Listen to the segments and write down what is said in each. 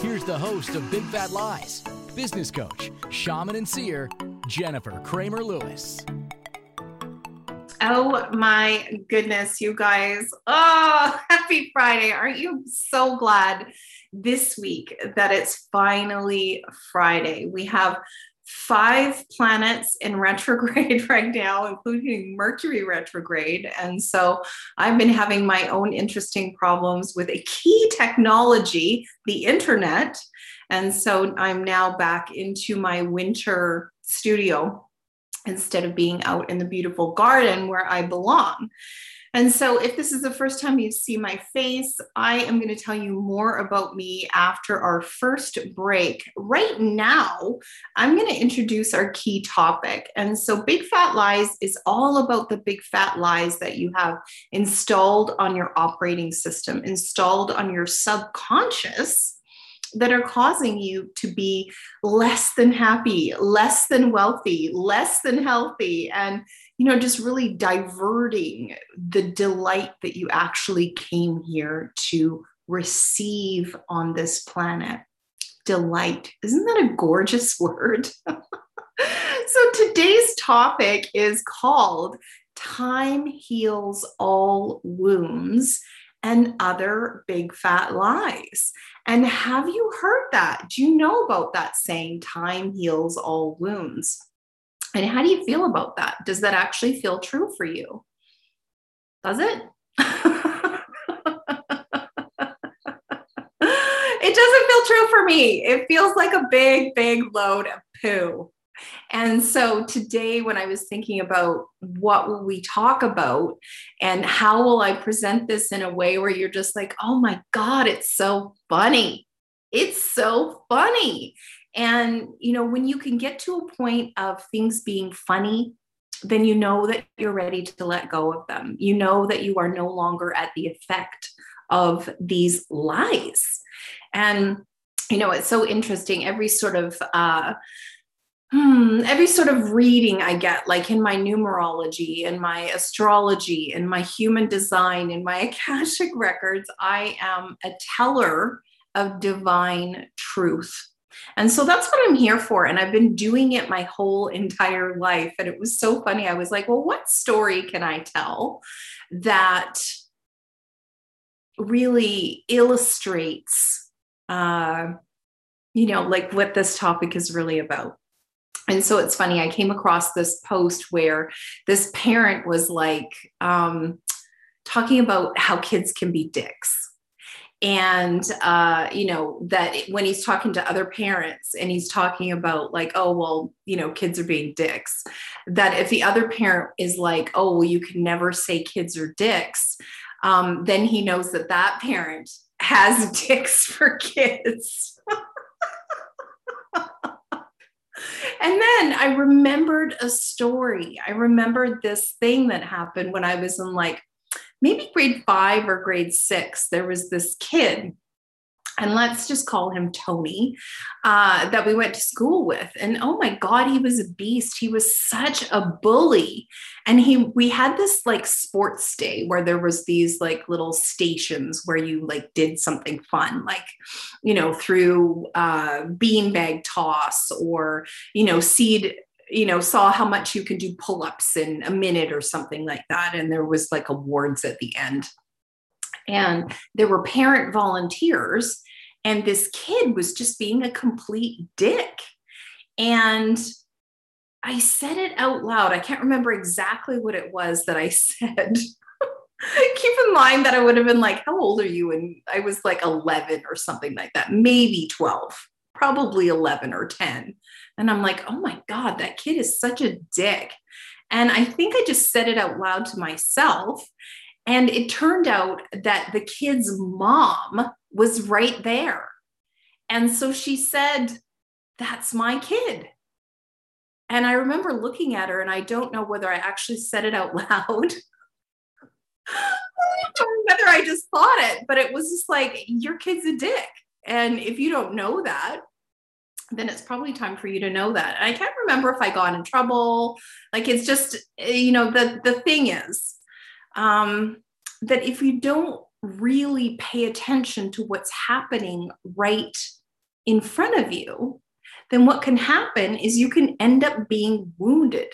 here's the host of Big Fat Lies, business coach, shaman, and seer, Jennifer Kramer Lewis. Oh my goodness, you guys. Oh, happy Friday. Aren't you so glad this week that it's finally Friday? We have five planets in retrograde right now, including Mercury retrograde. And so I've been having my own interesting problems with a key technology, the internet. And so I'm now back into my winter studio instead of being out in the beautiful garden where I belong. And so, if this is the first time you see my face, I am going to tell you more about me after our first break. Right now, I'm going to introduce our key topic. And so, Big Fat Lies is all about the big fat lies that you have installed on your operating system, installed on your subconscious that are causing you to be less than happy, less than wealthy, less than healthy, and you know, just really diverting the delight that you actually came here to receive on this planet. Delight. Isn't that a gorgeous word? so today's topic is called Time Heals All Wounds and Other Big Fat Lies. And have you heard that? Do you know about that saying, time heals all wounds? And how do you feel about that? Does that actually feel true for you? Does it? it doesn't feel true for me. It feels like a big, big load of poo. And so today, when I was thinking about what will we talk about and how will I present this in a way where you're just like, oh my God, it's so funny. It's so funny. And, you know, when you can get to a point of things being funny, then you know that you're ready to let go of them. You know that you are no longer at the effect of these lies. And, you know, it's so interesting. Every sort of, uh, hmm, every sort of reading I get, like in my numerology, in my astrology, in my human design, in my Akashic records, I am a teller of divine truth. And so that's what I'm here for. And I've been doing it my whole entire life. And it was so funny. I was like, well, what story can I tell that really illustrates, uh, you know, like what this topic is really about? and so it's funny i came across this post where this parent was like um, talking about how kids can be dicks and uh, you know that when he's talking to other parents and he's talking about like oh well you know kids are being dicks that if the other parent is like oh well you can never say kids are dicks um, then he knows that that parent has dicks for kids and then I remembered a story. I remembered this thing that happened when I was in like maybe grade five or grade six. There was this kid and let's just call him Tony, uh, that we went to school with. And oh my God, he was a beast. He was such a bully. And he, we had this like sports day where there was these like little stations where you like did something fun, like, you know, through uh, beanbag toss or, you know, seed you know saw how much you can do pull-ups in a minute or something like that and there was like awards at the end. And there were parent volunteers and this kid was just being a complete dick. And i said it out loud. I can't remember exactly what it was that i said. Keep in mind that i would have been like how old are you? And i was like 11 or something like that maybe 12 probably 11 or 10 and i'm like oh my god that kid is such a dick and i think i just said it out loud to myself and it turned out that the kid's mom was right there. And so she said, that's my kid. And I remember looking at her, and I don't know whether I actually said it out loud. whether I just thought it, but it was just like, your kid's a dick. And if you don't know that, then it's probably time for you to know that. And I can't remember if I got in trouble. Like it's just, you know, the the thing is um, that if you don't really pay attention to what's happening right in front of you, then what can happen is you can end up being wounded.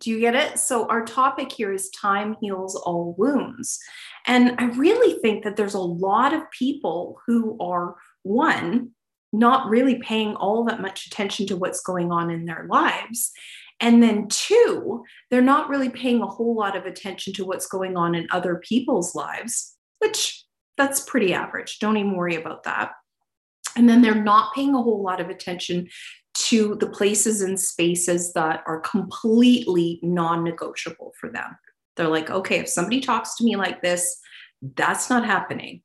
Do you get it? So, our topic here is time heals all wounds. And I really think that there's a lot of people who are, one, not really paying all that much attention to what's going on in their lives. And then, two, they're not really paying a whole lot of attention to what's going on in other people's lives, which that's pretty average. Don't even worry about that. And then they're not paying a whole lot of attention to the places and spaces that are completely non negotiable for them. They're like, okay, if somebody talks to me like this, that's not happening.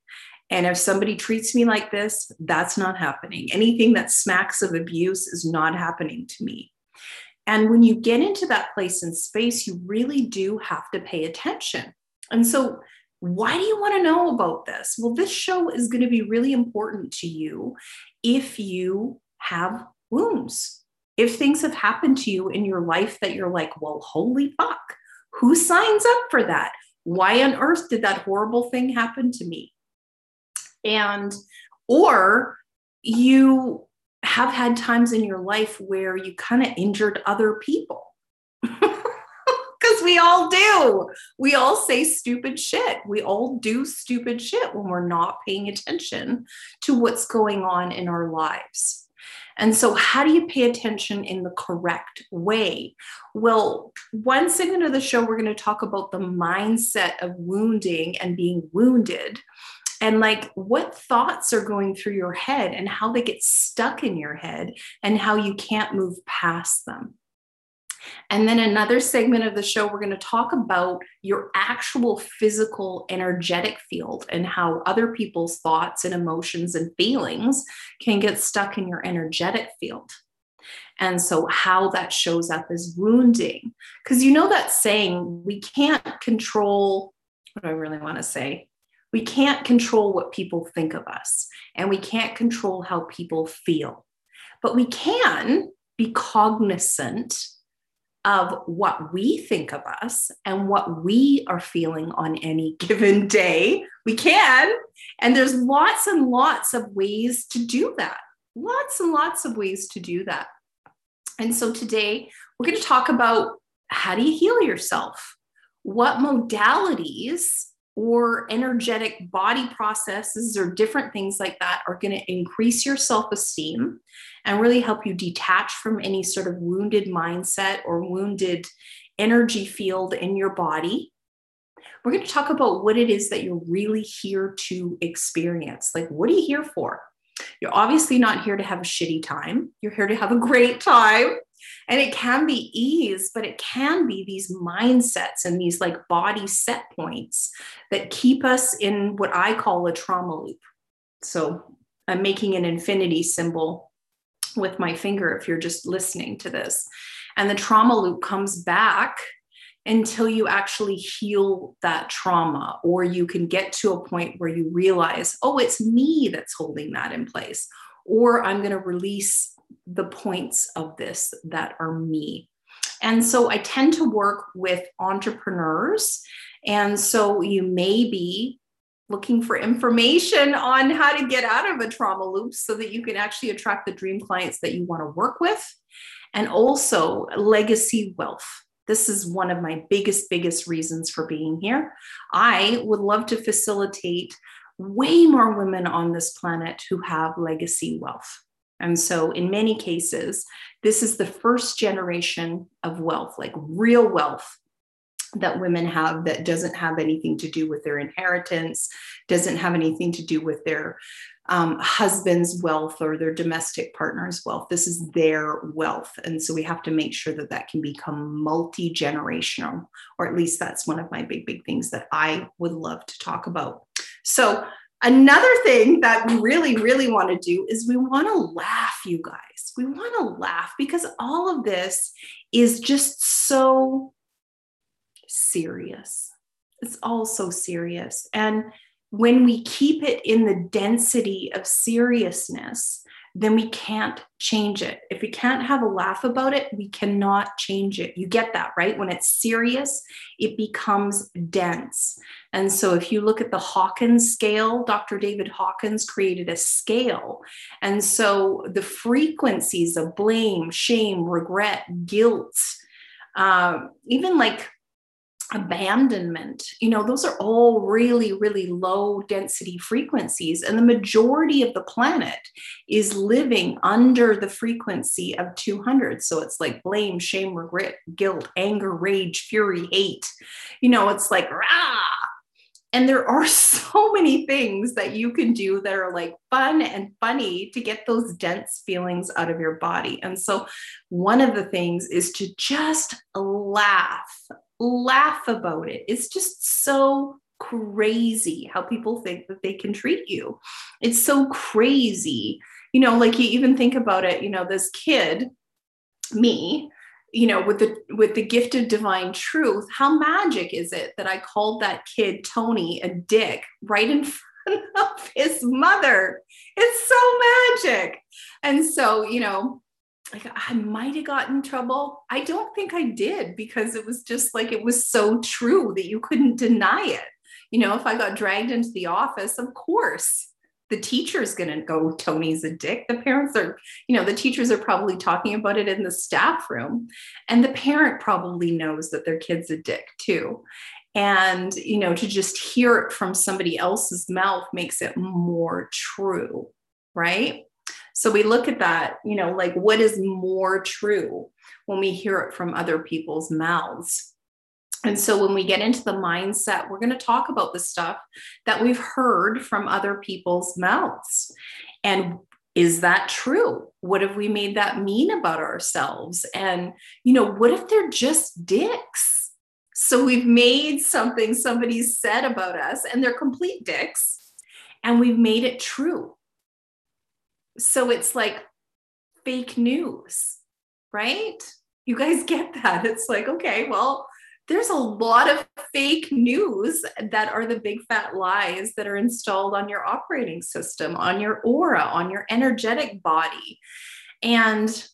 And if somebody treats me like this, that's not happening. Anything that smacks of abuse is not happening to me. And when you get into that place and space, you really do have to pay attention. And so, why do you want to know about this? Well, this show is going to be really important to you if you have wounds. If things have happened to you in your life that you're like, well, holy fuck, who signs up for that? Why on earth did that horrible thing happen to me? And, or you have had times in your life where you kind of injured other people. Because we all do. We all say stupid shit. We all do stupid shit when we're not paying attention to what's going on in our lives. And so, how do you pay attention in the correct way? Well, one segment of the show, we're going to talk about the mindset of wounding and being wounded and like what thoughts are going through your head and how they get stuck in your head and how you can't move past them. And then another segment of the show, we're going to talk about your actual physical energetic field and how other people's thoughts and emotions and feelings can get stuck in your energetic field. And so, how that shows up as wounding. Because you know that saying, we can't control, what do I really want to say? We can't control what people think of us, and we can't control how people feel, but we can be cognizant of what we think of us and what we are feeling on any given day. We can. And there's lots and lots of ways to do that. Lots and lots of ways to do that. And so today we're going to talk about how do you heal yourself? What modalities or energetic body processes or different things like that are going to increase your self esteem and really help you detach from any sort of wounded mindset or wounded energy field in your body. We're going to talk about what it is that you're really here to experience. Like, what are you here for? You're obviously not here to have a shitty time. You're here to have a great time. And it can be ease, but it can be these mindsets and these like body set points that keep us in what I call a trauma loop. So I'm making an infinity symbol with my finger if you're just listening to this. And the trauma loop comes back until you actually heal that trauma, or you can get to a point where you realize, oh, it's me that's holding that in place, or I'm going to release the points of this that are me. And so I tend to work with entrepreneurs. And so you may be looking for information on how to get out of a trauma loop so that you can actually attract the dream clients that you want to work with. And also legacy wealth. This is one of my biggest, biggest reasons for being here. I would love to facilitate way more women on this planet who have legacy wealth. And so, in many cases, this is the first generation of wealth, like real wealth that women have that doesn't have anything to do with their inheritance, doesn't have anything to do with their um, husband's wealth or their domestic partner's wealth. This is their wealth. And so we have to make sure that that can become multi generational, or at least that's one of my big, big things that I would love to talk about. So, Another thing that we really, really want to do is we want to laugh, you guys. We want to laugh because all of this is just so serious. It's all so serious. And when we keep it in the density of seriousness, then we can't change it. If we can't have a laugh about it, we cannot change it. You get that, right? When it's serious, it becomes dense. And so if you look at the Hawkins scale, Dr. David Hawkins created a scale. And so the frequencies of blame, shame, regret, guilt, uh, even like abandonment. You know those are all really really low density frequencies and the majority of the planet is living under the frequency of 200 so it's like blame shame regret guilt anger rage fury hate. You know it's like rah! And there are so many things that you can do that are like fun and funny to get those dense feelings out of your body. And so, one of the things is to just laugh laugh about it. It's just so crazy how people think that they can treat you. It's so crazy. You know, like you even think about it, you know, this kid, me, you know, with the with the gift of divine truth, how magic is it that I called that kid Tony a dick right in front of his mother? It's so magic. And so, you know, like I might have gotten in trouble. I don't think I did because it was just like it was so true that you couldn't deny it. You know, if I got dragged into the office, of course, the teacher's going to go, Tony's a dick. The parents are, you know, the teachers are probably talking about it in the staff room. And the parent probably knows that their kid's a dick too. And, you know, to just hear it from somebody else's mouth makes it more true, right? So we look at that, you know, like what is more true when we hear it from other people's mouths. And so when we get into the mindset, we're going to talk about the stuff that we've heard from other people's mouths. And is that true? What have we made that mean about ourselves? And, you know, what if they're just dicks? So we've made something somebody said about us and they're complete dicks, and we've made it true so it's like fake news, right? You guys get that. It's like, okay, well, there's a lot of fake news that are the big fat lies that are installed on your operating system, on your aura, on your energetic body. And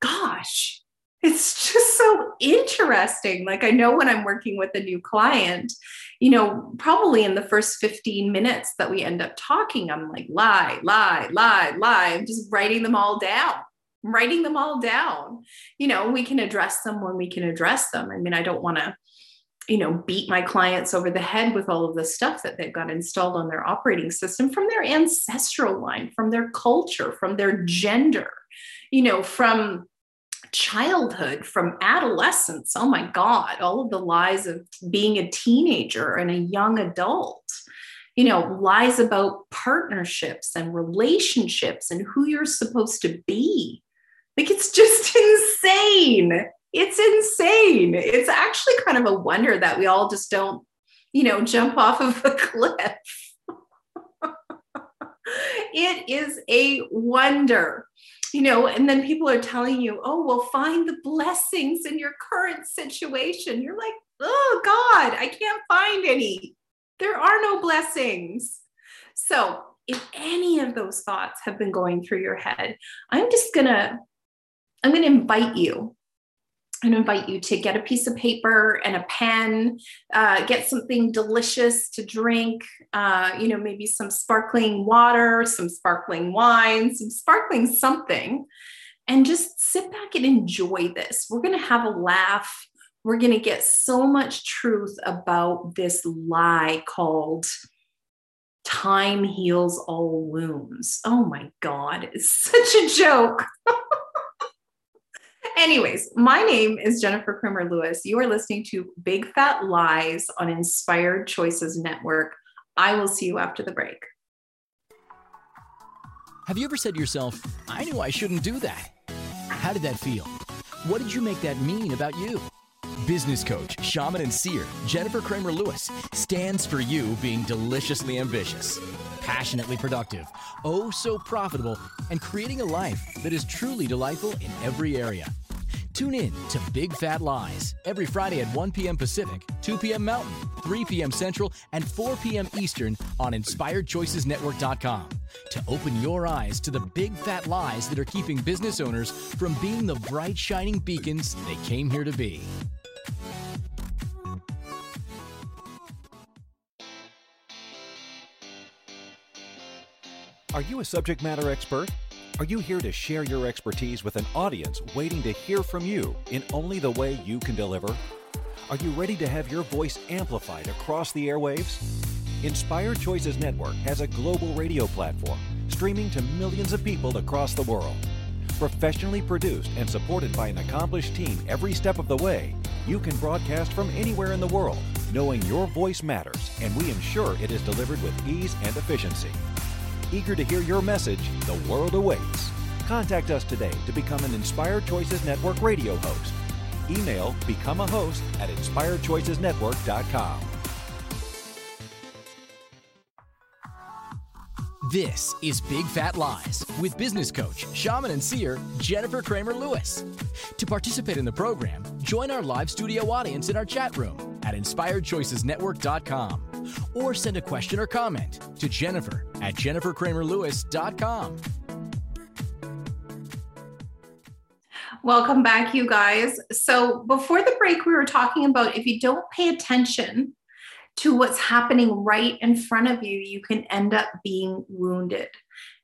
gosh, it's just so interesting. Like, I know when I'm working with a new client, you know, probably in the first 15 minutes that we end up talking, I'm like, lie, lie, lie, lie. I'm just writing them all down. I'm writing them all down. You know, we can address them when we can address them. I mean, I don't want to you know beat my clients over the head with all of the stuff that they've got installed on their operating system from their ancestral line from their culture from their gender you know from childhood, from adolescence. Oh my God, all of the lies of being a teenager and a young adult. You know, lies about partnerships and relationships and who you're supposed to be. Like, it's just insane. It's insane. It's actually kind of a wonder that we all just don't, you know, jump off of a cliff. it is a wonder you know, and then people are telling you, oh, well, find the blessings in your current situation. You're like, oh, God, I can't find any. There are no blessings. So, if any of those thoughts have been going through your head, I'm just going to I'm going to invite you and invite you to get a piece of paper and a pen, uh, get something delicious to drink, uh, you know, maybe some sparkling water, some sparkling wine, some sparkling something, and just sit back and enjoy this. We're going to have a laugh. We're going to get so much truth about this lie called time heals all wounds. Oh my God, it's such a joke. Anyways, my name is Jennifer Kramer Lewis. You are listening to Big Fat Lies on Inspired Choices Network. I will see you after the break. Have you ever said to yourself, I knew I shouldn't do that? How did that feel? What did you make that mean about you? Business coach, shaman, and seer Jennifer Kramer Lewis stands for you being deliciously ambitious, passionately productive, oh so profitable, and creating a life that is truly delightful in every area. Tune in to Big Fat Lies every Friday at 1 p.m. Pacific, 2 p.m. Mountain, 3 p.m. Central, and 4 p.m. Eastern on InspiredChoicesNetwork.com to open your eyes to the big fat lies that are keeping business owners from being the bright, shining beacons they came here to be. Are you a subject matter expert? Are you here to share your expertise with an audience waiting to hear from you in only the way you can deliver? Are you ready to have your voice amplified across the airwaves? Inspired Choices Network has a global radio platform streaming to millions of people across the world. Professionally produced and supported by an accomplished team every step of the way, you can broadcast from anywhere in the world, knowing your voice matters, and we ensure it is delivered with ease and efficiency. Eager to hear your message, the world awaits. Contact us today to become an Inspired Choices Network radio host. Email become a host at inspiredchoicesnetwork.com. This is Big Fat Lies with business coach, shaman, and seer Jennifer Kramer Lewis. To participate in the program, join our live studio audience in our chat room at inspiredchoicesnetwork.com or send a question or comment to Jennifer at jenniferkramerlewis.com. Welcome back, you guys. So, before the break, we were talking about if you don't pay attention to what's happening right in front of you, you can end up being wounded.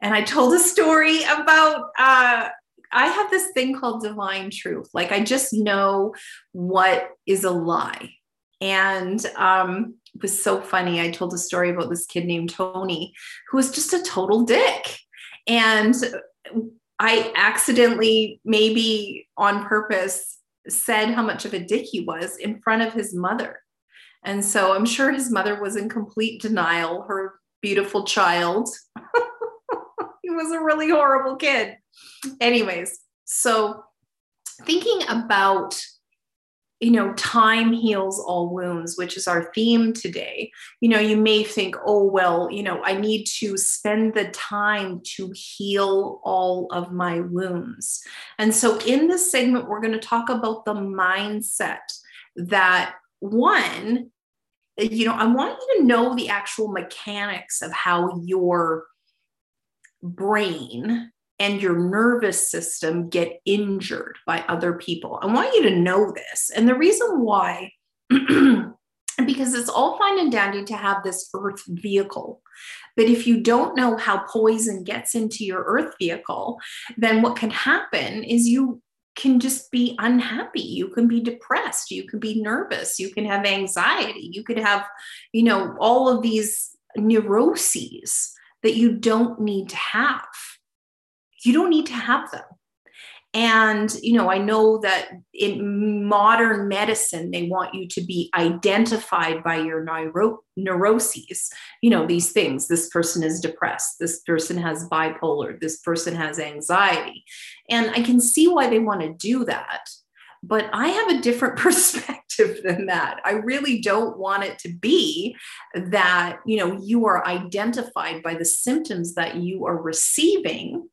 And I told a story about uh, I have this thing called divine truth. Like, I just know what is a lie. And um, it was so funny. I told a story about this kid named Tony who was just a total dick. And I accidentally, maybe on purpose, said how much of a dick he was in front of his mother. And so I'm sure his mother was in complete denial, her beautiful child. he was a really horrible kid. Anyways, so thinking about you know, time heals all wounds, which is our theme today. You know, you may think, oh, well, you know, I need to spend the time to heal all of my wounds. And so in this segment, we're going to talk about the mindset that one, uh, you know, I want you to know the actual mechanics of how your brain and your nervous system get injured by other people. I want you to know this. And the reason why, because it's all fine and dandy to have this earth vehicle. But if you don't know how poison gets into your earth vehicle, then what can happen is you can just be unhappy. You can be depressed. You can be nervous. You can have anxiety. You could have you know all of these neuroses that you don't need to have. You don't need to have them. And, you know, I know that in modern medicine, they want you to be identified by your neuro- neuroses, you know, these things. This person is depressed. This person has bipolar. This person has anxiety. And I can see why they want to do that. But I have a different perspective than that. I really don't want it to be that, you know, you are identified by the symptoms that you are receiving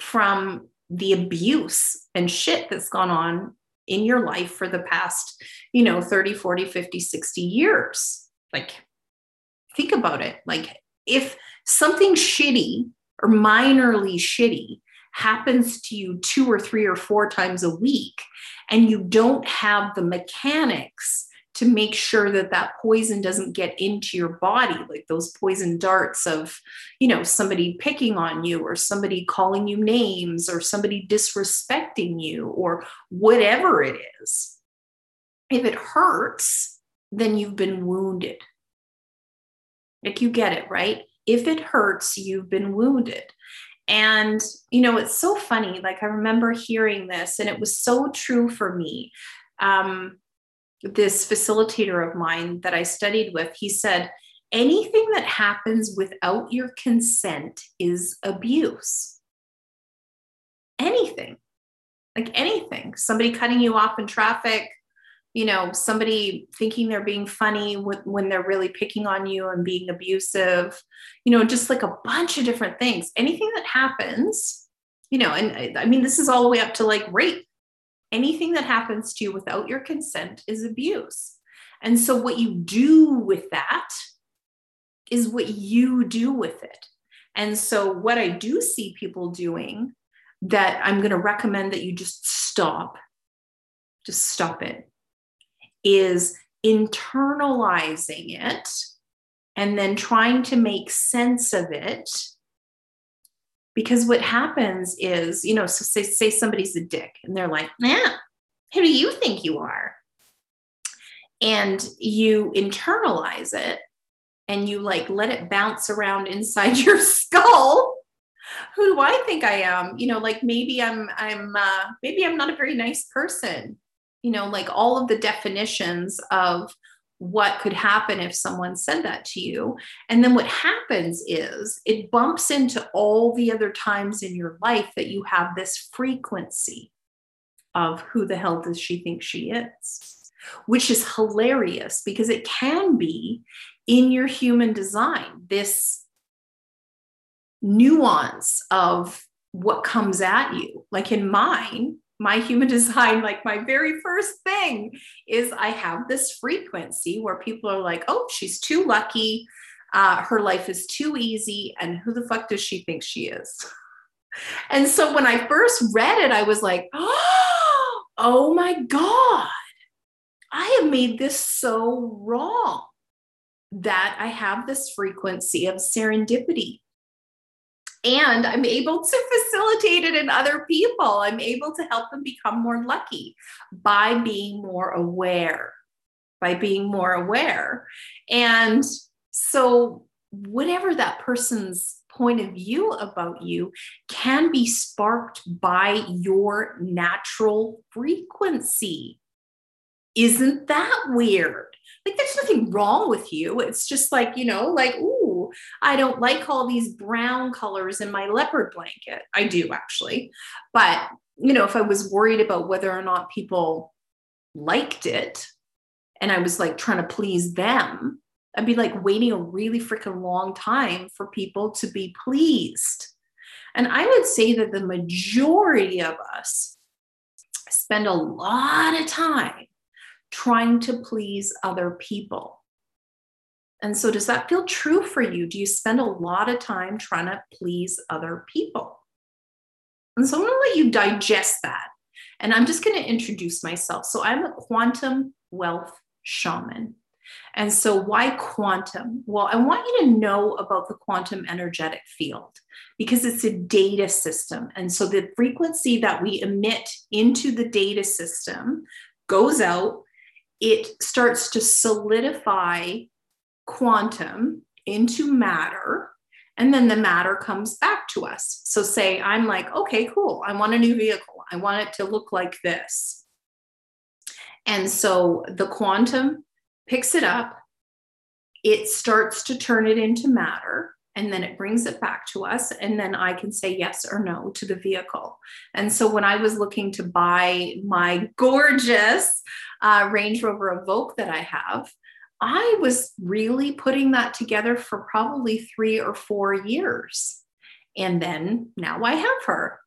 from the abuse and shit that's gone on in your life for the past, you know, 30, 40, 50, 60 years. Like, think about it. Like, if something shitty or minorly shitty happens to you two or three or four times a week, and you don't have the mechanics to make sure that that poison doesn't get into your body like those poison darts of you know somebody picking on you or somebody calling you names or somebody disrespecting you or whatever it is if it hurts then you've been wounded like you get it right if it hurts you've been wounded and, you know, it's so funny. Like, I remember hearing this, and it was so true for me. Um, this facilitator of mine that I studied with, he said, anything that happens without your consent is abuse. Anything, like anything, somebody cutting you off in traffic, you know, somebody thinking they're being funny when they're really picking on you and being abusive, you know, just like a bunch of different things. Anything that happens, you know, and I mean, this is all the way up to like rape. Anything that happens to you without your consent is abuse. And so, what you do with that is what you do with it. And so, what I do see people doing that I'm going to recommend that you just stop, just stop it, is internalizing it and then trying to make sense of it. Because what happens is, you know, so say, say somebody's a dick and they're like, yeah, who do you think you are? And you internalize it and you like let it bounce around inside your skull. Who do i think i am? You know like maybe i'm i'm uh, maybe i'm not a very nice person. You know like all of the definitions of what could happen if someone said that to you and then what happens is it bumps into all the other times in your life that you have this frequency of who the hell does she think she is which is hilarious because it can be in your human design, this nuance of what comes at you. Like in mine, my human design, like my very first thing is I have this frequency where people are like, oh, she's too lucky. Uh, her life is too easy. And who the fuck does she think she is? And so when I first read it, I was like, oh my God, I have made this so wrong that I have this frequency of serendipity. And I'm able to facilitate it in other people. I'm able to help them become more lucky by being more aware, by being more aware. And so, whatever that person's point of view about you can be sparked by your natural frequency. Isn't that weird? like there's nothing wrong with you it's just like you know like ooh i don't like all these brown colors in my leopard blanket. I do actually. But you know if i was worried about whether or not people liked it and i was like trying to please them i'd be like waiting a really freaking long time for people to be pleased. And i would say that the majority of us spend a lot of time trying to please other people. And so, does that feel true for you? Do you spend a lot of time trying to please other people? And so, I'm going to let you digest that. And I'm just going to introduce myself. So, I'm a quantum wealth shaman. And so, why quantum? Well, I want you to know about the quantum energetic field because it's a data system. And so, the frequency that we emit into the data system goes out it starts to solidify quantum into matter and then the matter comes back to us. So say i'm like okay cool i want a new vehicle i want it to look like this. And so the quantum picks it up it starts to turn it into matter and then it brings it back to us and then i can say yes or no to the vehicle. And so when i was looking to buy my gorgeous uh, range rover evoque that i have i was really putting that together for probably three or four years. And then now i have her.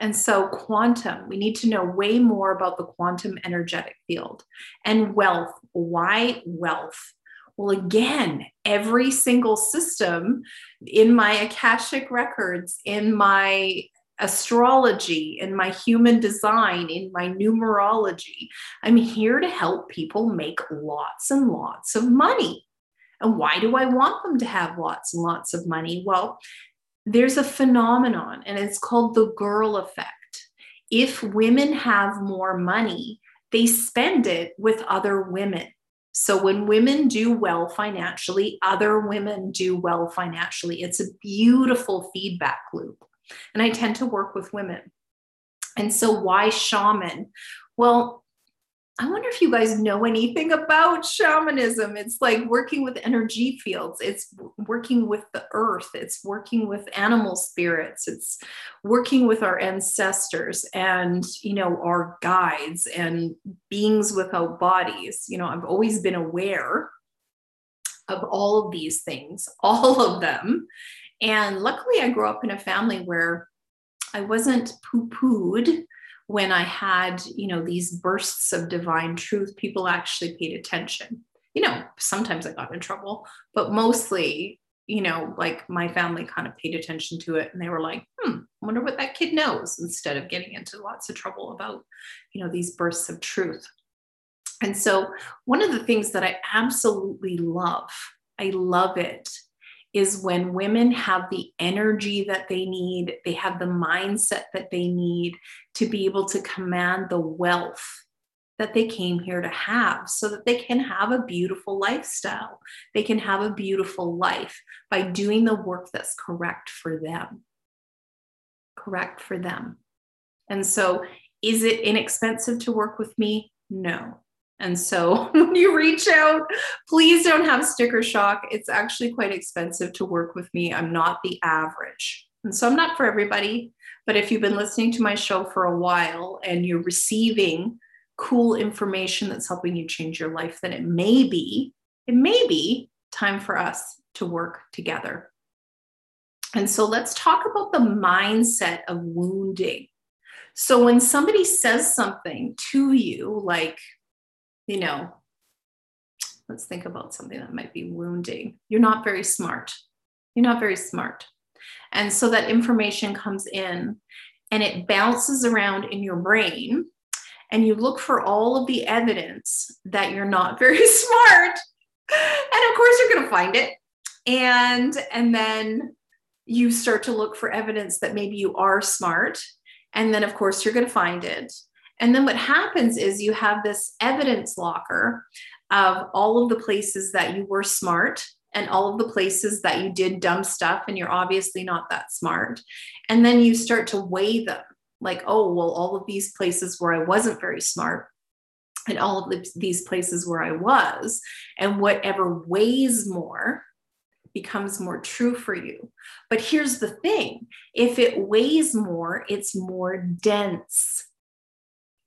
And so quantum we need to know way more about the quantum energetic field. And wealth why wealth? Well, again, every single system in my Akashic records, in my astrology, in my human design, in my numerology, I'm here to help people make lots and lots of money. And why do I want them to have lots and lots of money? Well, there's a phenomenon, and it's called the girl effect. If women have more money, they spend it with other women. So when women do well financially, other women do well financially. It's a beautiful feedback loop. And I tend to work with women. And so why shaman? Well, I wonder if you guys know anything about shamanism. It's like working with energy fields, it's working with the earth, it's working with animal spirits, it's working with our ancestors and, you know, our guides and beings without bodies. You know, I've always been aware of all of these things, all of them. And luckily, I grew up in a family where I wasn't poo pooed when I had, you know, these bursts of divine truth, people actually paid attention. You know, sometimes I got in trouble, but mostly, you know, like my family kind of paid attention to it and they were like, hmm, I wonder what that kid knows instead of getting into lots of trouble about, you know, these bursts of truth. And so, one of the things that I absolutely love, I love it, is when women have the energy that they need, they have the mindset that they need to be able to command the wealth that they came here to have so that they can have a beautiful lifestyle. They can have a beautiful life by doing the work that's correct for them. Correct for them. And so, is it inexpensive to work with me? No. And so when you reach out, please don't have sticker shock. It's actually quite expensive to work with me. I'm not the average. And so I'm not for everybody. But if you've been listening to my show for a while and you're receiving cool information that's helping you change your life, then it may be, it may be time for us to work together. And so let's talk about the mindset of wounding. So when somebody says something to you, like, you know, let's think about something that might be wounding. You're not very smart. You're not very smart. And so that information comes in and it bounces around in your brain. And you look for all of the evidence that you're not very smart. And of course, you're going to find it. And, and then you start to look for evidence that maybe you are smart. And then, of course, you're going to find it. And then what happens is you have this evidence locker of all of the places that you were smart and all of the places that you did dumb stuff and you're obviously not that smart. And then you start to weigh them like, oh, well, all of these places where I wasn't very smart and all of these places where I was, and whatever weighs more becomes more true for you. But here's the thing if it weighs more, it's more dense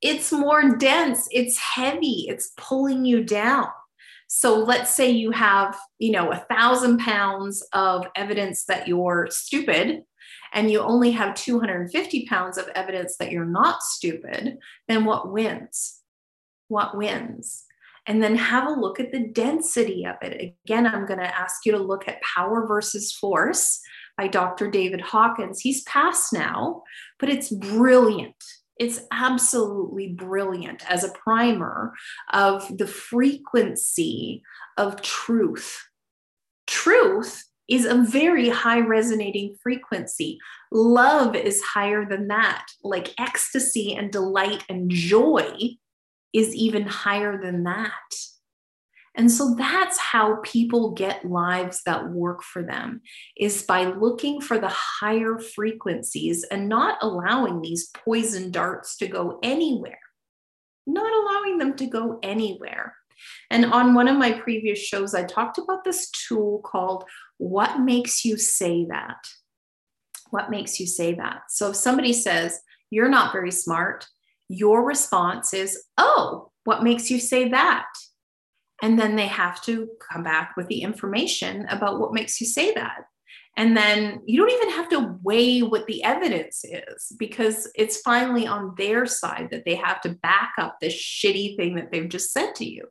it's more dense, it's heavy, it's pulling you down. So let's say you have, you know, a thousand pounds of evidence that you're stupid and you only have 250 pounds of evidence that you're not stupid, then what wins? What wins? And then have a look at the density of it. Again, I'm going to ask you to look at Power versus Force by Dr. David Hawkins. He's passed now, but it's brilliant. It's absolutely brilliant as a primer of the frequency of truth. Truth is a very high resonating frequency. Love is higher than that, like ecstasy and delight and joy is even higher than that. And so that's how people get lives that work for them is by looking for the higher frequencies and not allowing these poison darts to go anywhere. Not allowing them to go anywhere. And on one of my previous shows, I talked about this tool called What Makes You Say That? What makes you say that? So if somebody says, You're not very smart, your response is, Oh, what makes you say that? And then they have to come back with the information about what makes you say that. And then you don't even have to weigh what the evidence is because it's finally on their side that they have to back up this shitty thing that they've just said to you.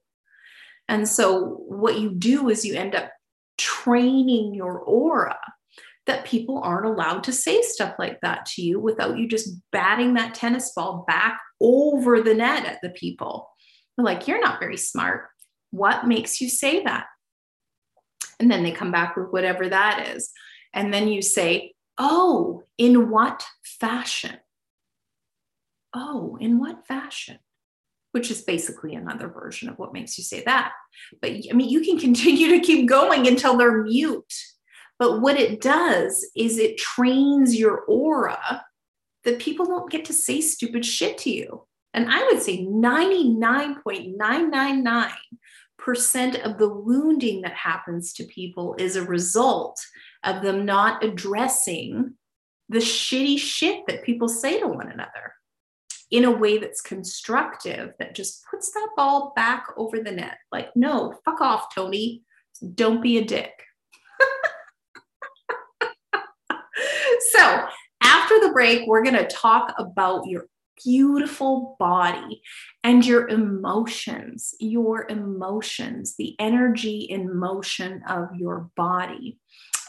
And so what you do is you end up training your aura that people aren't allowed to say stuff like that to you without you just batting that tennis ball back over the net at the people. They're like, you're not very smart. What makes you say that? And then they come back with whatever that is. And then you say, Oh, in what fashion? Oh, in what fashion? Which is basically another version of what makes you say that. But I mean, you can continue to keep going until they're mute. But what it does is it trains your aura that people won't get to say stupid shit to you And I would say 99.999% of the wounding that happens to people is a result of them not addressing the shitty shit that people say to one another in a way that's constructive, that just puts that ball back over the net. Like, no, fuck off, Tony. Don't be a dick. so, after the break, we're going to talk about your beautiful body and your emotions, your emotions, the energy in motion of your body,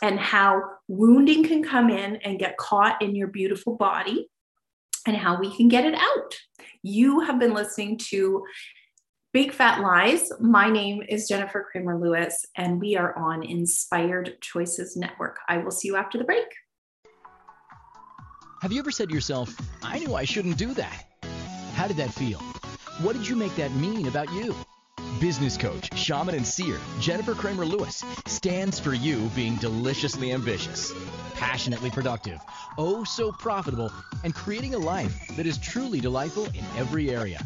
and how wounding can come in and get caught in your beautiful body and how we can get it out. You have been listening to Big Fat Lies. My name is Jennifer Kramer Lewis, and we are on Inspired Choices Network. I will see you after the break. Have you ever said to yourself, I knew I shouldn't do that? How did that feel? What did you make that mean about you? Business coach, shaman, and seer Jennifer Kramer Lewis stands for you being deliciously ambitious, passionately productive, oh so profitable, and creating a life that is truly delightful in every area.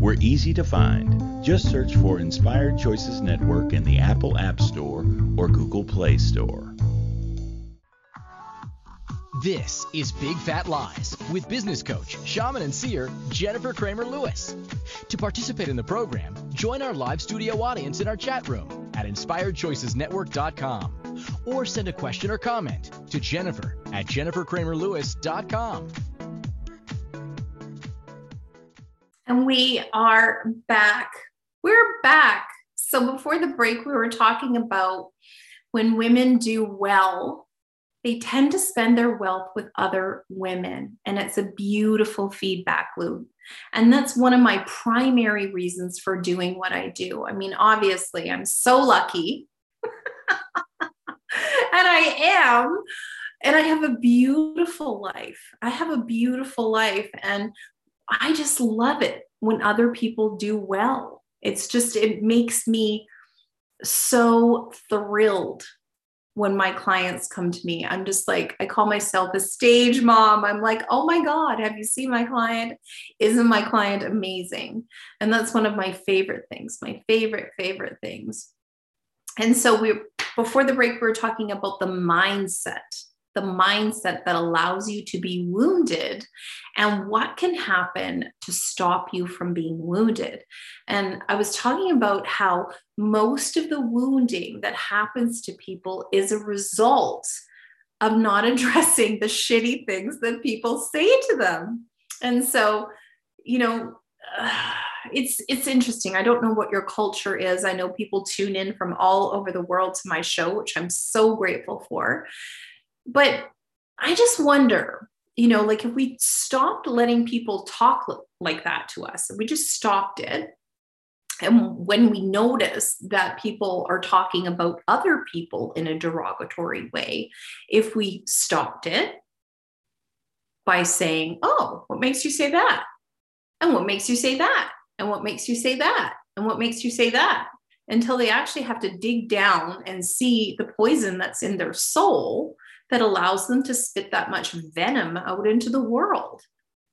We're easy to find. Just search for Inspired Choices Network in the Apple App Store or Google Play Store. This is Big Fat Lies with business coach, shaman, and seer Jennifer Kramer Lewis. To participate in the program, join our live studio audience in our chat room at inspiredchoicesnetwork.com or send a question or comment to Jennifer at jenniferkramerlewis.com. And we are back. We're back. So before the break, we were talking about when women do well, they tend to spend their wealth with other women. And it's a beautiful feedback loop. And that's one of my primary reasons for doing what I do. I mean, obviously, I'm so lucky and I am. And I have a beautiful life. I have a beautiful life. And I just love it when other people do well. It's just, it makes me so thrilled when my clients come to me. I'm just like, I call myself a stage mom. I'm like, oh my God, have you seen my client? Isn't my client amazing? And that's one of my favorite things, my favorite, favorite things. And so we before the break, we were talking about the mindset, the mindset that allows you to be wounded and what can happen to stop you from being wounded. And I was talking about how most of the wounding that happens to people is a result of not addressing the shitty things that people say to them. And so, you know, uh, it's it's interesting. I don't know what your culture is. I know people tune in from all over the world to my show, which I'm so grateful for. But I just wonder, you know, like if we stopped letting people talk like that to us, if we just stopped it, and when we notice that people are talking about other people in a derogatory way, if we stopped it by saying, Oh, what makes you say that? And what makes you say that? And what makes you say that? And what makes you say that? Until they actually have to dig down and see the poison that's in their soul that allows them to spit that much venom out into the world.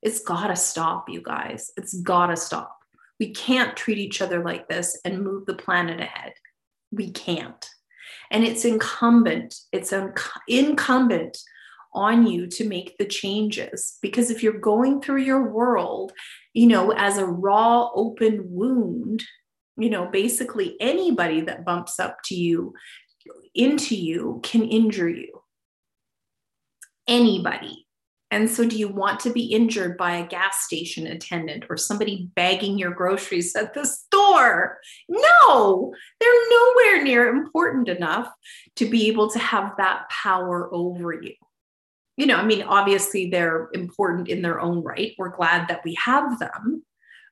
It's got to stop, you guys. It's got to stop. We can't treat each other like this and move the planet ahead. We can't. And it's incumbent, it's incumbent on you to make the changes because if you're going through your world you know as a raw open wound you know, basically anybody that bumps up to you, into you, can injure you. Anybody. And so, do you want to be injured by a gas station attendant or somebody bagging your groceries at the store? No, they're nowhere near important enough to be able to have that power over you. You know, I mean, obviously, they're important in their own right. We're glad that we have them,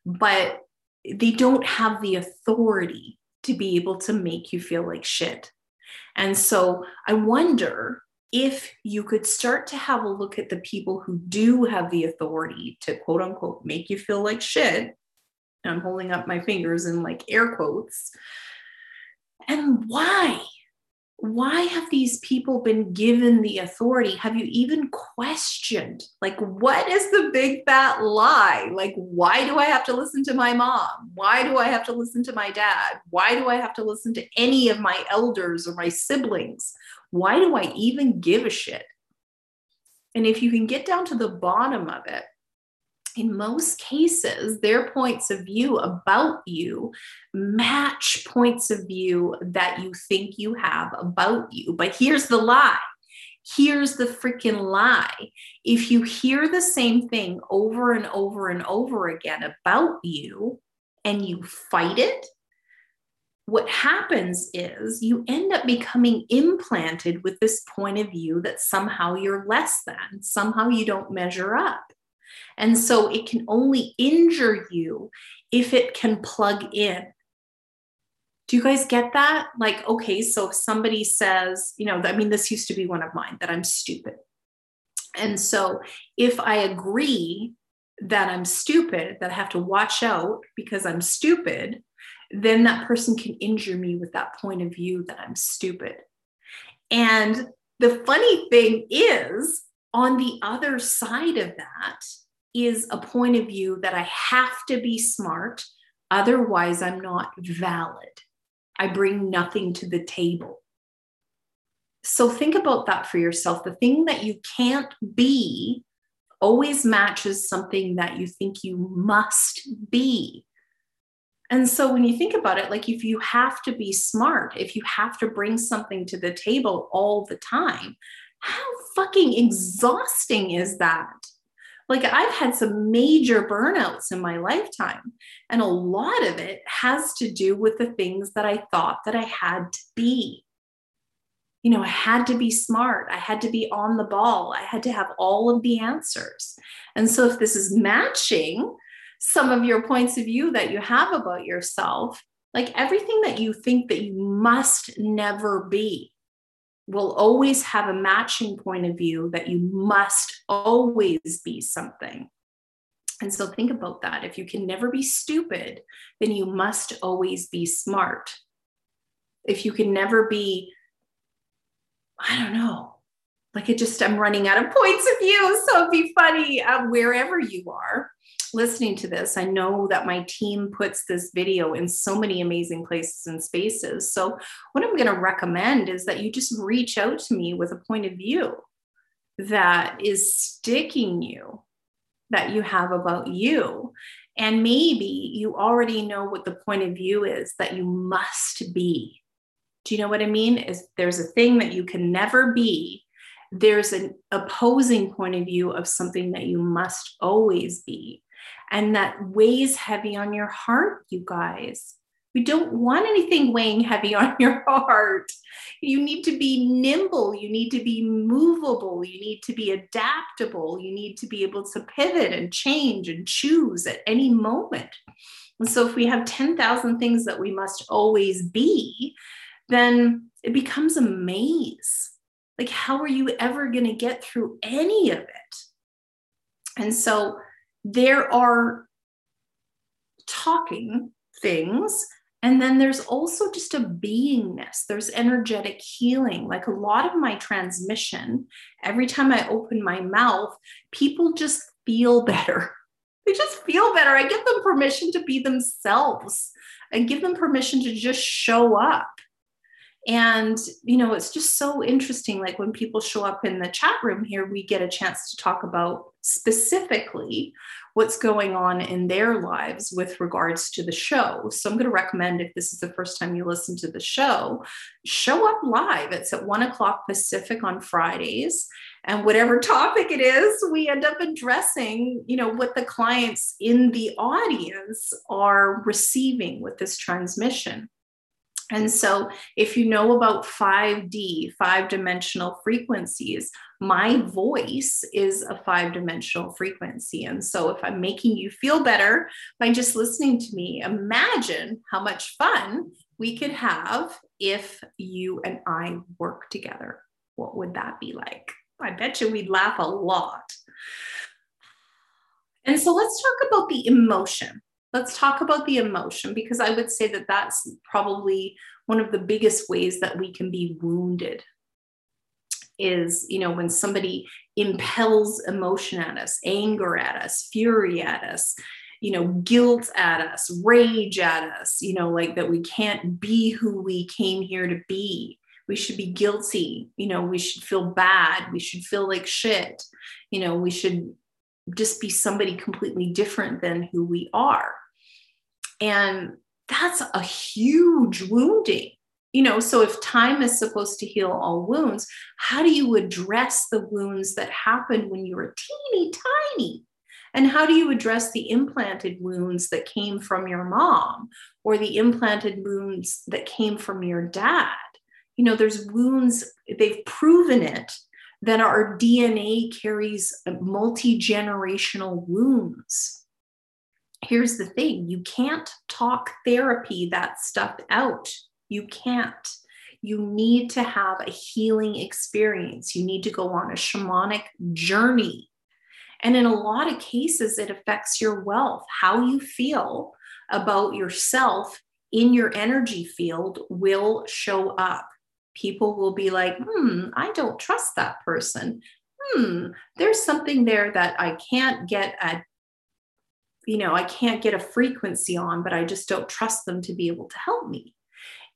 but they don't have the authority to be able to make you feel like shit. And so, I wonder if you could start to have a look at the people who do have the authority to quote unquote make you feel like shit, I'm holding up my fingers in like air quotes, and why? Why have these people been given the authority? Have you even questioned, like, what is the big fat lie? Like, why do I have to listen to my mom? Why do I have to listen to my dad? Why do I have to listen to any of my elders or my siblings? why do I even give a shit? And if you can get down to the bottom of it, in most cases, their points of view about you match points of view that you think you have about you. But here's the lie. Here's the freaking lie. If you hear the same thing over and over and over again about you and you fight it, what happens is you end up becoming implanted with this point of view that somehow you're less than, somehow you don't measure up. And so it can only injure you if it can plug in. Do you guys get that? Like, okay, so if somebody says, you know, I mean, this used to be one of mine that I'm stupid. And so if I agree that I'm stupid, that I have to watch out because I'm stupid, then that person can injure me with that point of view that I'm stupid. And the funny thing is, on the other side of that is a point of view that I have to be smart, otherwise, I'm not valid. I bring nothing to the table. So think about that for yourself. The thing that you can't be always matches something that you think you must be. And so when you think about it, like if you have to be smart, if you have to bring something to the table all the time, how fucking exhausting is that? Like I've had some major burnouts in my lifetime, and a lot of it has to do with the things that I thought that I had to be. You know, I had to be smart. I had to be on the ball. I had to have all of the answers. And so if this is matching some of your points of view that you have about yourself, like everything that you think that you must never be will always have a matching point of view that you must always be something. And so think about that. If you can never be stupid, then you must always be smart. If you can never be, I don't know, like it just, I'm running out of points of view. So it'd be funny uh, wherever you are listening to this, I know that my team puts this video in so many amazing places and spaces. So, what I'm going to recommend is that you just reach out to me with a point of view that is sticking you, that you have about you. And maybe you already know what the point of view is that you must be. Do you know what I mean? Is there's a thing that you can never be there's an opposing point of view of something that you must always be and that weighs heavy on your heart, you guys. We don't want anything weighing heavy on your heart. You need to be nimble. You need to be movable. You need to be adaptable. You need to be able to pivot and change and choose at any moment. And so, if we have 10,000 things that we must always be, then it becomes a maze. Like, how are you ever going to get through any of it? And so, there are talking things and then there's also just a beingness. There's energetic healing. Like a lot of my transmission every time i open my mouth people just feel better. They just feel better. I give them permission to be themselves I give them permission to just show up and you know it's just so interesting like when people show up in the chat room here we get a chance to talk about specifically what's going on in their lives with regards to the show. So I'm going to recommend if this is the first time you listen to the show, show up live. It's at one o'clock Pacific on Fridays. And whatever topic it is, we end up addressing, you know, what the clients in the audience are receiving with this transmission. And so, if you know about 5D, five dimensional frequencies, my voice is a five dimensional frequency. And so, if I'm making you feel better by just listening to me, imagine how much fun we could have if you and I work together. What would that be like? I bet you we'd laugh a lot. And so, let's talk about the emotion let's talk about the emotion because I would say that that's probably one of the biggest ways that we can be wounded is you know when somebody impels emotion at us anger at us fury at us you know guilt at us rage at us you know like that we can't be who we came here to be. We should be guilty you know we should feel bad we should feel like shit. You know we should just be somebody completely different than who we are and that's a huge wounding. You know, so if time is supposed to heal all wounds, how do you address the wounds that happened when you were teeny tiny? And how do you address the implanted wounds that came from your mom or the implanted wounds that came from your dad? You know, there's wounds, they've proven it that our DNA carries multi generational wounds here's the thing you can't talk therapy that stuff out. You can't. You need to have a healing experience. You need to go on a shamanic journey. And in a lot of cases, it affects your wealth. How you feel about yourself in your energy field will show up. People will be like, hmm, I don't trust that person. Hmm, there's something there that I can't get a you know, I can't get a frequency on, but I just don't trust them to be able to help me.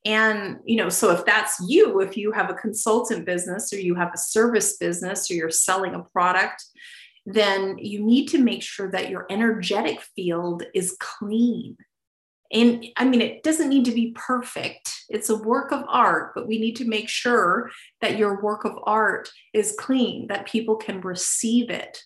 And, you know, so if that's you, if you have a consultant business or you have a service business or you're selling a product, then you need to make sure that your energetic field is clean. And I mean, it doesn't need to be perfect. It's a work of art, but we need to make sure that your work of art is clean, that people can receive it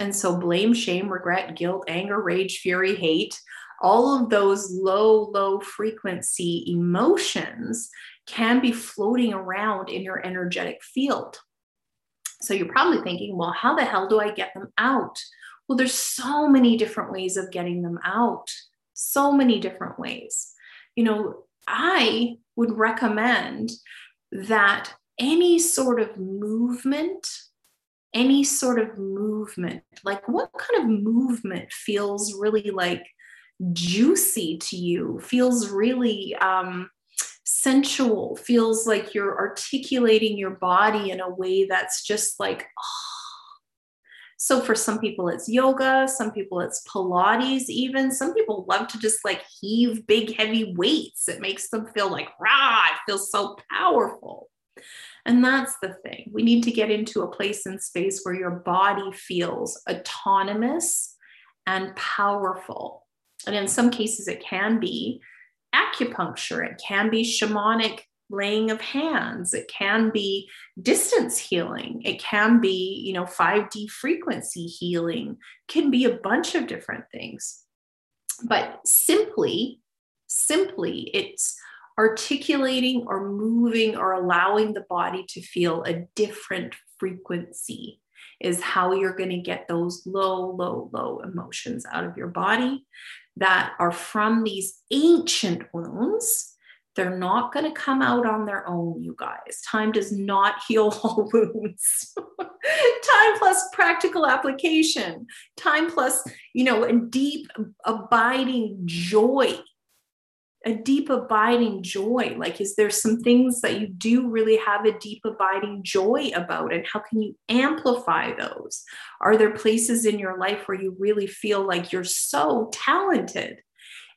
and so, blame, shame, regret, guilt, anger, rage, fury, hate, all of those low, low frequency emotions can be floating around in your energetic field. So, you're probably thinking, well, how the hell do I get them out? Well, there's so many different ways of getting them out, so many different ways. You know, I would recommend that any sort of movement any sort of movement like what kind of movement feels really like juicy to you feels really um, sensual feels like you're articulating your body in a way that's just like oh. so for some people it's yoga some people it's pilates even some people love to just like heave big heavy weights it makes them feel like rah it feels so powerful and that's the thing. We need to get into a place and space where your body feels autonomous and powerful. And in some cases, it can be acupuncture, it can be shamanic laying of hands it can be distance healing it can be you know 5d frequency healing can be a bunch of different things but simply simply it's articulating or moving or allowing the body to feel a different frequency is how you're going to get those low, low, low emotions out of your body that are from these ancient wounds. They're not going to come out on their own, you guys. Time does not heal all wounds. time plus practical application, time plus, you know, and deep, abiding joy a deep abiding joy? Like is there some things that you do really have a deep abiding joy about and how can you amplify those? Are there places in your life where you really feel like you're so talented?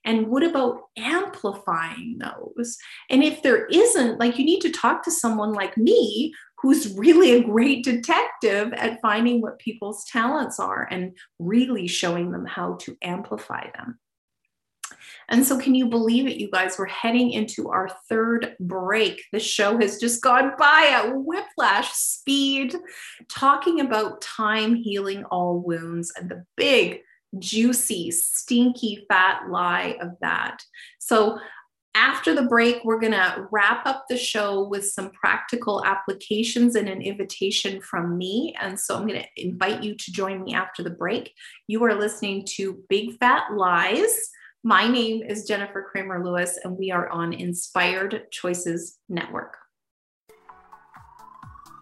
And what about amplifying those? And if there isn't like you need to talk to someone like me who's really a great detective at finding what people's talents are and really showing them how to amplify them. And so, can you believe it, you guys? We're heading into our third break. The show has just gone by at whiplash speed, talking about time healing all wounds and the big, juicy, stinky, fat lie of that. So, after the break, we're going to wrap up the show with some practical applications and an invitation from me. And so I'm going to invite you to join me after the break. You are listening to Big Fat Lies my name is Jennifer Kramer Lewis, and we are on Inspired Choices Network.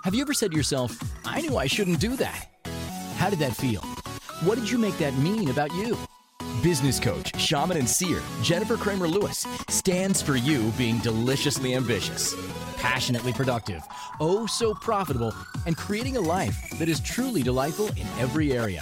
Have you ever said to yourself, I knew I shouldn't do that? How did that feel? What did you make that mean about you? Business coach, shaman, and seer Jennifer Kramer Lewis stands for you being deliciously ambitious, passionately productive, oh so profitable, and creating a life that is truly delightful in every area.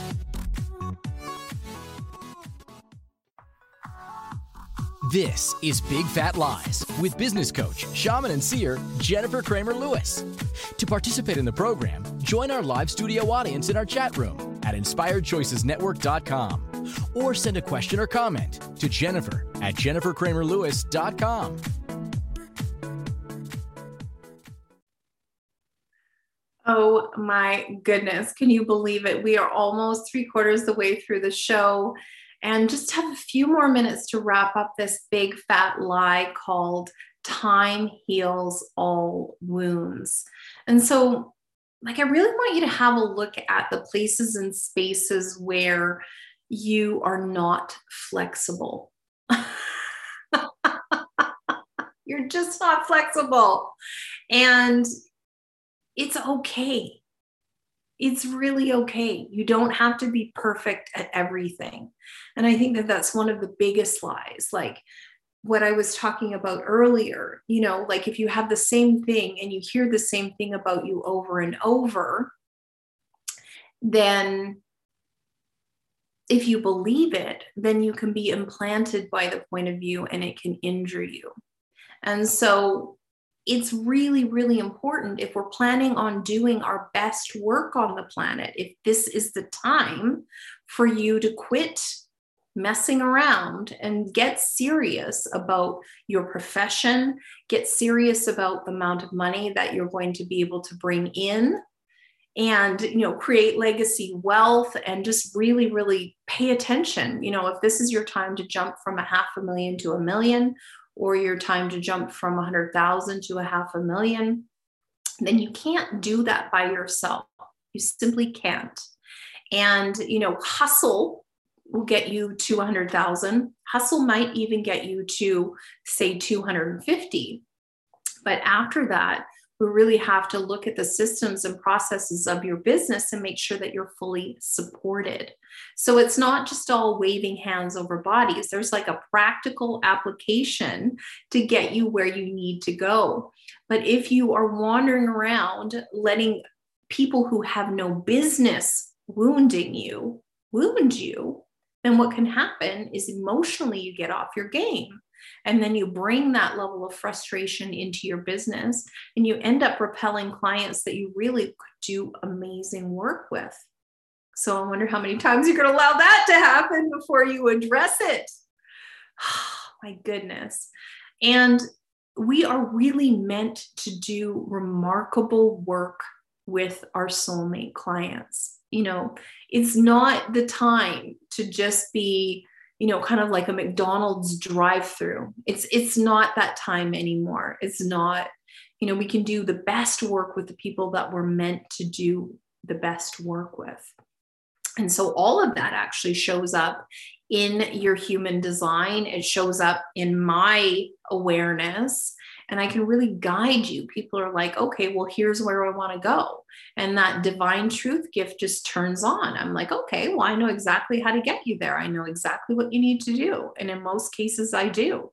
This is Big Fat Lies with business coach, shaman, and seer Jennifer Kramer Lewis. To participate in the program, join our live studio audience in our chat room at inspiredchoicesnetwork.com or send a question or comment to Jennifer at jenniferkramerlewis.com. Oh my goodness. Can you believe it? We are almost three quarters the way through the show and just have a few more minutes to wrap up this big fat lie called time heals all wounds. And so, like, I really want you to have a look at the places and spaces where you are not flexible. You're just not flexible. And it's okay it's really okay. You don't have to be perfect at everything. And I think that that's one of the biggest lies. Like what I was talking about earlier, you know, like if you have the same thing and you hear the same thing about you over and over, then if you believe it, then you can be implanted by the point of view and it can injure you. And so it's really, really important if we're planning on doing our best work on the planet, if this is the time for you to quit messing around and get serious about your profession, get serious about the amount of money that you're going to be able to bring in and you know create legacy wealth and just really really pay attention. You know if this is your time to jump from a half a million to a million or your time to jump from 100,000 to a half a million, then you can't do that by yourself. You simply can't. And, you know, hustle will get you to 100,000. Hustle might even get you to, say, 250. But after that, we really have to look at the systems and processes of your business and make sure that you're fully supported. So it's not just all waving hands over bodies, there's like a practical application to get you where you need to go. But if you are wandering around letting people who have no business wounding you wound you, then what can happen is emotionally you get off your game. And then you bring that level of frustration into your business and you end up repelling clients that you really could do amazing work with. So I wonder how many times you're going to allow that to happen before you address it. my goodness. And we are really meant to do remarkable work with our soulmate clients. You know, it's not the time to just be you know kind of like a mcdonald's drive through it's it's not that time anymore. It's not you know we can do the best work with the people that we're meant to do the best work with. And so all of that actually shows up in your human design. It shows up in my awareness and I can really guide you. People are like, okay, well, here's where I want to go. And that divine truth gift just turns on. I'm like, okay, well, I know exactly how to get you there. I know exactly what you need to do. And in most cases, I do.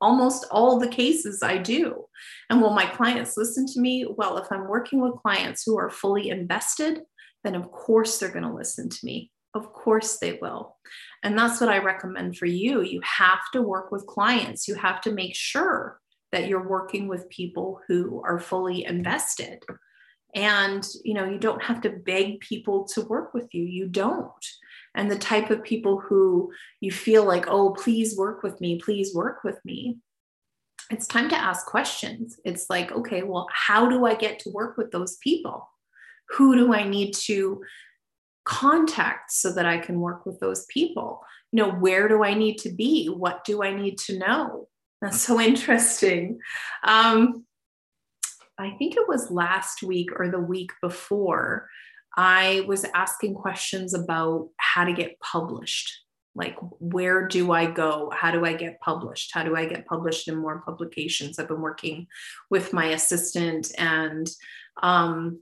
almost all the cases I do. And will my clients listen to me? Well, if I'm working with clients who are fully invested, then of course they're going to listen to me. Of course they will. And that's what I recommend for you. You have to work with clients, you have to make sure that you're working with people who are fully invested. And you know, you don't have to beg people to work with you. You don't and the type of people who you feel like, oh, please work with me, please work with me. It's time to ask questions. It's like, okay, well, how do I get to work with those people? Who do I need to contact so that I can work with those people? You know, where do I need to be? What do I need to know? That's so interesting. Um, I think it was last week or the week before. I was asking questions about how to get published. Like, where do I go? How do I get published? How do I get published in more publications? I've been working with my assistant and um,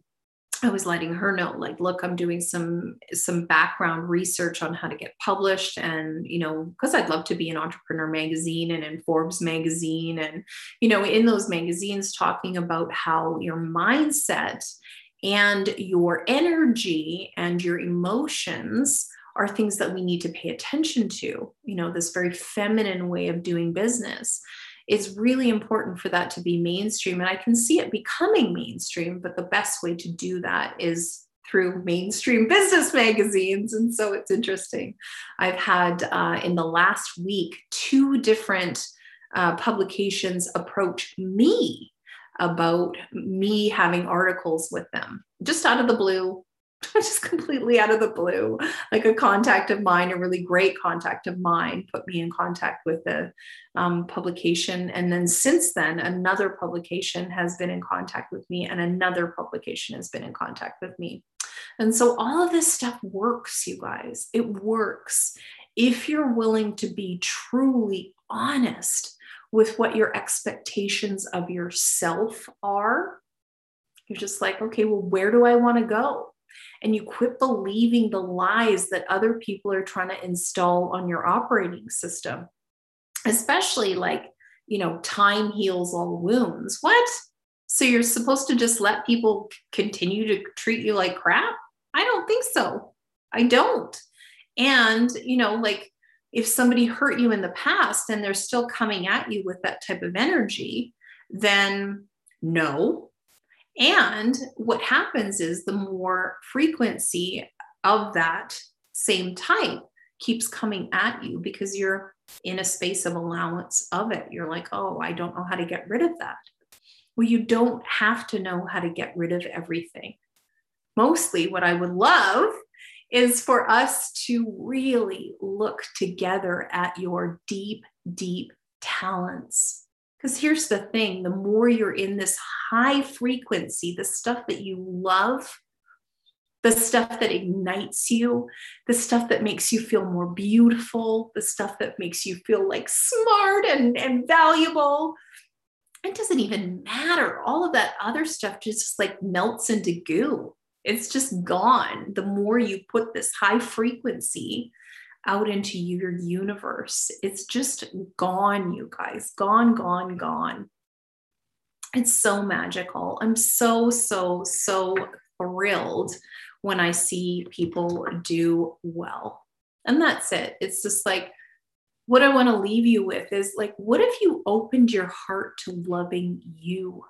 I was letting her know, like, look, I'm doing some some background research on how to get published, and you know, because I'd love to be in Entrepreneur Magazine and in Forbes Magazine, and you know, in those magazines, talking about how your mindset and your energy and your emotions are things that we need to pay attention to. You know, this very feminine way of doing business. It's really important for that to be mainstream. And I can see it becoming mainstream, but the best way to do that is through mainstream business magazines. And so it's interesting. I've had uh, in the last week two different uh, publications approach me about me having articles with them just out of the blue just completely out of the blue. Like a contact of mine a really great contact of mine put me in contact with the um, publication. And then since then another publication has been in contact with me and another publication has been in contact with me. And so all of this stuff works you guys. It works. If you're willing to be truly honest with what your expectations of yourself are, you're just like, okay, well, where do I want to go? And you quit believing the lies that other people are trying to install on your operating system, especially like, you know, time heals all wounds. What? So you're supposed to just let people continue to treat you like crap? I don't think so. I don't. And, you know, like if somebody hurt you in the past and they're still coming at you with that type of energy, then no. And what happens is the more frequency of that same type keeps coming at you because you're in a space of allowance of it. You're like, oh, I don't know how to get rid of that. Well, you don't have to know how to get rid of everything. Mostly, what I would love is for us to really look together at your deep, deep talents. Because here's the thing the more you're in this high frequency, the stuff that you love, the stuff that ignites you, the stuff that makes you feel more beautiful, the stuff that makes you feel like smart and, and valuable. It doesn't even matter. All of that other stuff just like melts into goo it's just gone the more you put this high frequency out into your universe. It's just gone you guys. Gone gone gone. It's so magical. I'm so so so thrilled when i see people do well. And that's it. It's just like what i want to leave you with is like what if you opened your heart to loving you?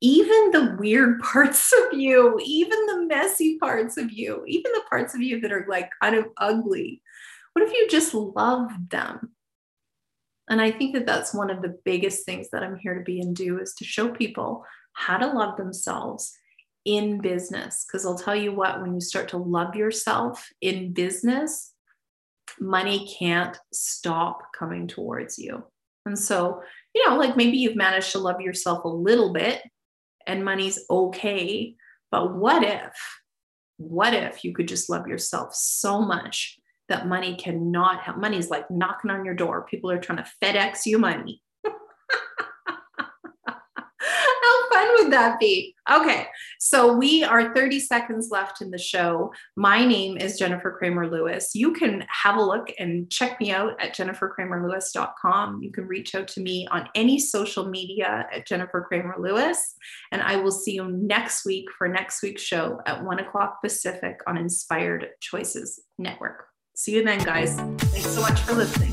Even the weird parts of you, even the messy parts of you, even the parts of you that are like kind of ugly. What if you just loved them? And I think that that's one of the biggest things that I'm here to be and do is to show people how to love themselves in business. Because I'll tell you what, when you start to love yourself in business, money can't stop coming towards you. And so, you know, like maybe you've managed to love yourself a little bit and money's okay. But what if, what if you could just love yourself so much that money cannot help? Money's like knocking on your door. People are trying to FedEx you money. How fun would that be? Okay, so we are 30 seconds left in the show. My name is Jennifer Kramer Lewis. You can have a look and check me out at jenniferkramerlewis.com. You can reach out to me on any social media at Jennifer Kramer Lewis. And I will see you next week for next week's show at one o'clock Pacific on Inspired Choices Network. See you then, guys. Thanks so much for listening.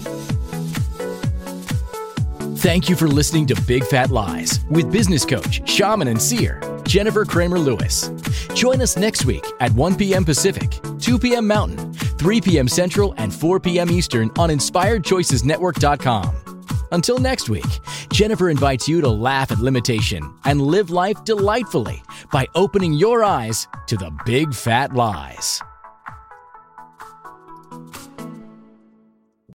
Thank you for listening to Big Fat Lies with business coach, shaman, and seer, Jennifer Kramer Lewis. Join us next week at 1 p.m. Pacific, 2 p.m. Mountain, 3 p.m. Central, and 4 p.m. Eastern on InspiredChoicesNetwork.com. Until next week, Jennifer invites you to laugh at limitation and live life delightfully by opening your eyes to the big fat lies. Thank you.